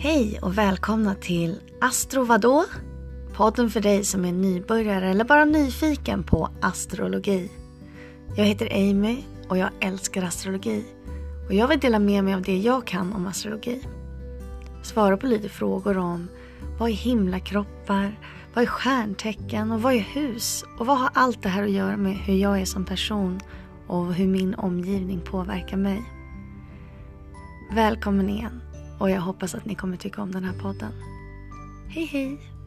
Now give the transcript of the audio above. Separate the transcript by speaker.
Speaker 1: Hej och välkomna till Astro vadå? Podden för dig som är nybörjare eller bara nyfiken på astrologi. Jag heter Amy och jag älskar astrologi. Och jag vill dela med mig av det jag kan om astrologi. Svara på lite frågor om vad är himlakroppar? Vad är stjärntecken? Och vad är hus? Och vad har allt det här att göra med hur jag är som person och hur min omgivning påverkar mig? Välkommen igen och jag hoppas att ni kommer tycka om den här podden. Hej hej!